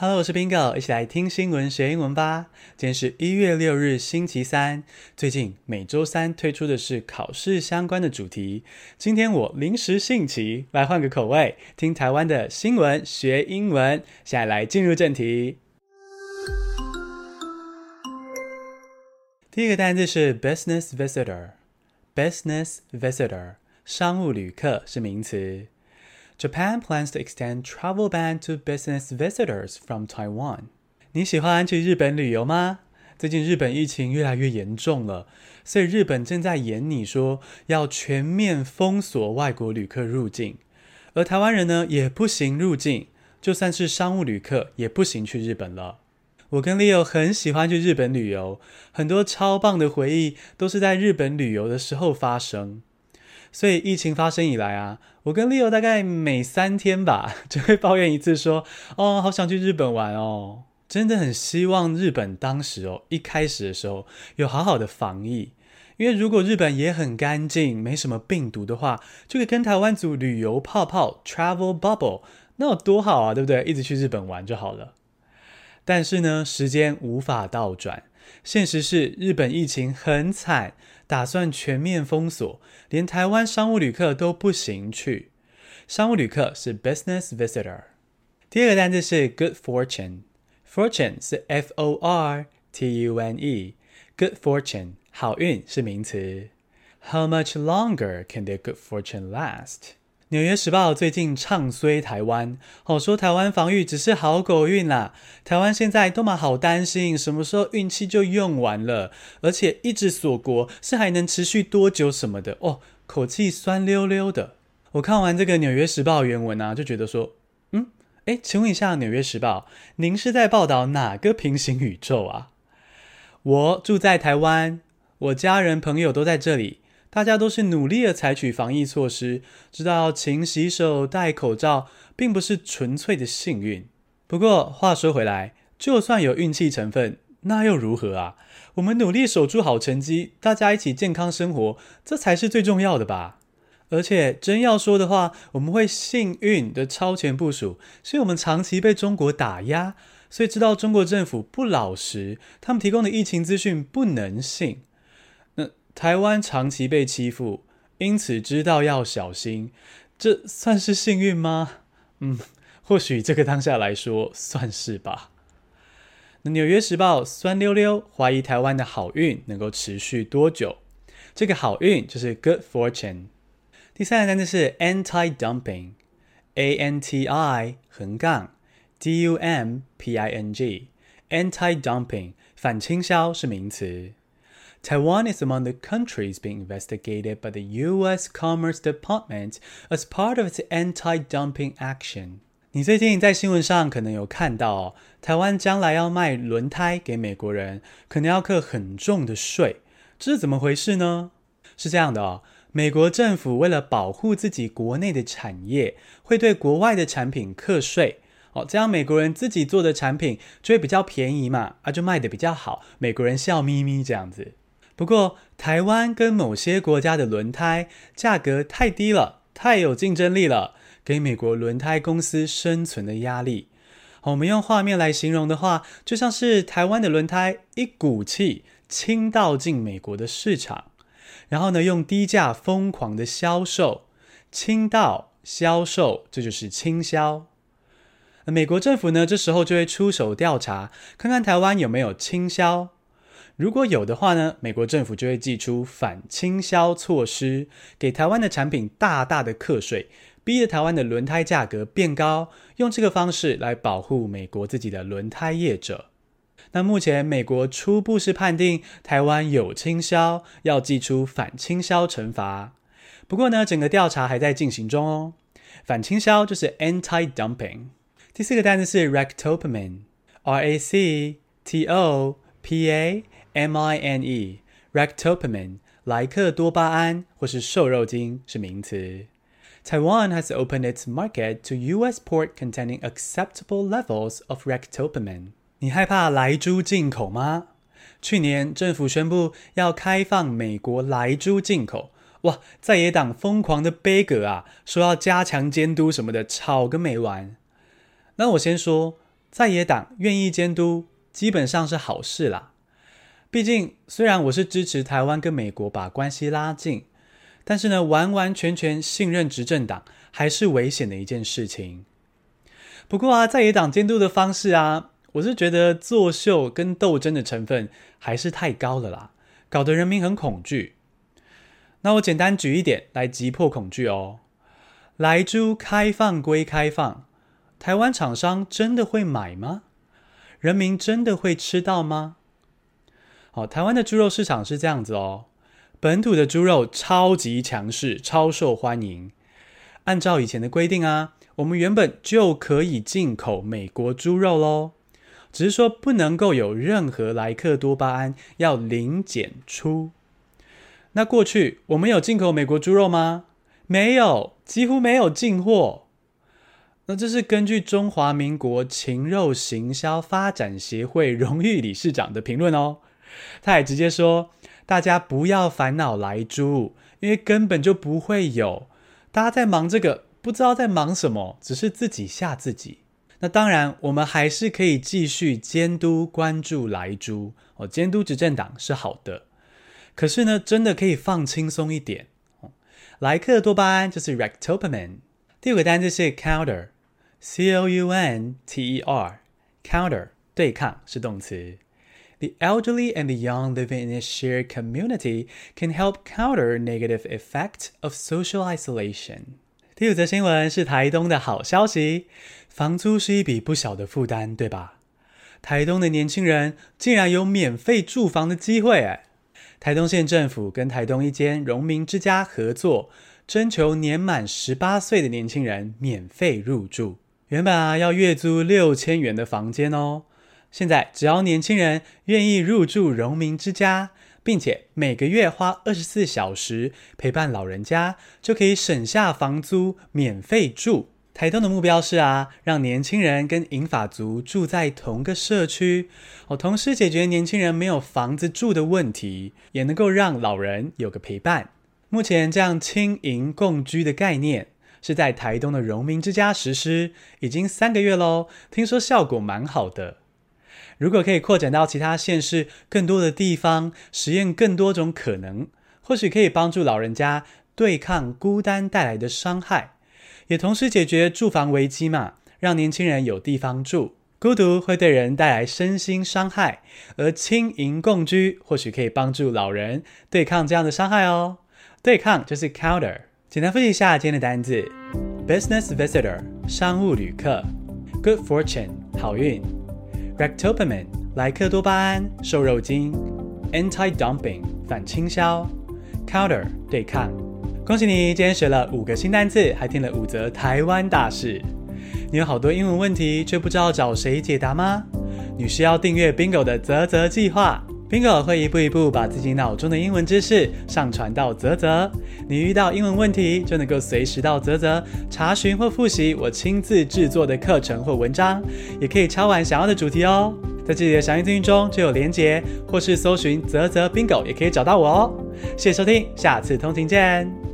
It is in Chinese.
Hello，我是 Bingo，一起来听新闻学英文吧。今天是一月六日，星期三。最近每周三推出的是考试相关的主题。今天我临时兴起，来换个口味，听台湾的新闻学英文。现在来进入正题。第一个单字是 business visitor，business visitor，商务旅客是名词。Japan plans to extend travel ban to business visitors from Taiwan。你喜欢去日本旅游吗？最近日本疫情越来越严重了，所以日本正在演你说要全面封锁外国旅客入境，而台湾人呢也不行入境，就算是商务旅客也不行去日本了。我跟 Leo 很喜欢去日本旅游，很多超棒的回忆都是在日本旅游的时候发生。所以疫情发生以来啊，我跟 Leo 大概每三天吧，就会抱怨一次说，哦，好想去日本玩哦，真的很希望日本当时哦，一开始的时候有好好的防疫，因为如果日本也很干净，没什么病毒的话，就可以跟台湾组旅游泡泡 （travel bubble），那有多好啊，对不对？一直去日本玩就好了。但是呢，时间无法倒转，现实是日本疫情很惨。打算全面封锁，连台湾商务旅客都不行去。商务旅客是 business visitor。第二个单词是 good fortune，fortune 是 f o r t u n e，good fortune 好运是名词。How much longer can the good fortune last？《纽约时报》最近唱衰台湾，哦，说台湾防御只是好狗运啦。台湾现在都嘛好担心，什么时候运气就用完了，而且一直锁国是还能持续多久什么的哦，口气酸溜溜的。我看完这个《纽约时报》原文啊，就觉得说，嗯，诶，请问一下《纽约时报》，您是在报道哪个平行宇宙啊？我住在台湾，我家人朋友都在这里。大家都是努力的采取防疫措施，知道勤洗手、戴口罩，并不是纯粹的幸运。不过话说回来，就算有运气成分，那又如何啊？我们努力守住好成绩，大家一起健康生活，这才是最重要的吧？而且真要说的话，我们会幸运的超前部署，是因为我们长期被中国打压，所以知道中国政府不老实，他们提供的疫情资讯不能信。台湾长期被欺负，因此知道要小心，这算是幸运吗？嗯，或许这个当下来说算是吧。那《纽约时报》酸溜溜怀疑台湾的好运能够持续多久？这个好运就是 good fortune。第三个单词是 anti-dumping，a n t i 横杠 d u m p i n g，anti-dumping 反倾销是名词。Taiwan is among the countries being investigated by the U.S. Commerce Department as part of its anti-dumping action. 你最近在新闻上可能有看到哦，台湾将来要卖轮胎给美国人，可能要课很重的税，这是怎么回事呢？是这样的哦，美国政府为了保护自己国内的产业，会对国外的产品课税，哦，这样美国人自己做的产品就会比较便宜嘛，啊，就卖的比较好，美国人笑眯眯这样子。不过，台湾跟某些国家的轮胎价格太低了，太有竞争力了，给美国轮胎公司生存的压力。我们用画面来形容的话，就像是台湾的轮胎一股气倾倒进美国的市场，然后呢，用低价疯狂的销售，倾倒销售，这就是倾销。美国政府呢，这时候就会出手调查，看看台湾有没有倾销。如果有的话呢，美国政府就会祭出反倾销措施，给台湾的产品大大的课税，逼着台湾的轮胎价格变高，用这个方式来保护美国自己的轮胎业者。那目前美国初步是判定台湾有倾销，要祭出反倾销惩罚。不过呢，整个调查还在进行中哦。反倾销就是 anti-dumping。第四个单词是 rectopamine，R A C t o p a。Mine，ractopamine，莱克多巴胺或是瘦肉精是名词。Taiwan has opened its market to U.S. pork containing acceptable levels of ractopamine。你害怕莱猪进口吗？去年政府宣布要开放美国莱猪进口，哇，在野党疯狂的杯葛啊，说要加强监督什么的，吵个没完。那我先说，在野党愿意监督，基本上是好事啦。毕竟，虽然我是支持台湾跟美国把关系拉近，但是呢，完完全全信任执政党还是危险的一件事情。不过啊，在野党监督的方式啊，我是觉得作秀跟斗争的成分还是太高了啦，搞得人民很恐惧。那我简单举一点来击破恐惧哦。莱猪开放归开放，台湾厂商真的会买吗？人民真的会吃到吗？好，台湾的猪肉市场是这样子哦，本土的猪肉超级强势，超受欢迎。按照以前的规定啊，我们原本就可以进口美国猪肉喽，只是说不能够有任何莱克多巴胺，要零检出。那过去我们有进口美国猪肉吗？没有，几乎没有进货。那这是根据中华民国禽肉行销发展协会荣誉理事长的评论哦。他也直接说：“大家不要烦恼莱猪，因为根本就不会有。大家在忙这个，不知道在忙什么，只是自己吓自己。那当然，我们还是可以继续监督关注莱猪哦，监督执政党是好的。可是呢，真的可以放轻松一点。莱克多巴胺就是 r e c t o p a m i n。第五个单词是 counter，c o u n t e r，counter 对抗是动词。” The elderly and the young living in a shared community can help counter negative effects of social isolation. 第五则新闻是台东的好消息，房租是一笔不小的负担，对吧？台东的年轻人竟然有免费住房的机会哎！台东县政府跟台东一间荣民之家合作，征求年满十八岁的年轻人免费入住。原本啊要月租六千元的房间哦。现在只要年轻人愿意入住荣民之家，并且每个月花二十四小时陪伴老人家，就可以省下房租，免费住。台东的目标是啊，让年轻人跟银发族住在同个社区，哦，同时解决年轻人没有房子住的问题，也能够让老人有个陪伴。目前这样轻盈共居的概念是在台东的荣民之家实施，已经三个月喽，听说效果蛮好的。如果可以扩展到其他县市更多的地方，实验更多种可能，或许可以帮助老人家对抗孤单带来的伤害，也同时解决住房危机嘛，让年轻人有地方住。孤独会对人带来身心伤害，而青银共居或许可以帮助老人对抗这样的伤害哦。对抗就是 counter。简单复习一下今天的单字：business visitor 商务旅客，good fortune 好运。Rectopamine 莱克多巴胺瘦肉精，Anti-dumping 反倾销，Counter 对抗。恭喜你，今天学了五个新单词，还听了五则台湾大事。你有好多英文问题，却不知道找谁解答吗？你需要订阅 Bingo 的啧啧计划。Bingo 会一步一步把自己脑中的英文知识上传到泽泽，你遇到英文问题就能够随时到泽泽查询或复习我亲自制作的课程或文章，也可以抄完想要的主题哦。在这里的详细资讯中就有连结，或是搜寻泽泽 Bingo 也可以找到我哦。谢谢收听，下次通勤见。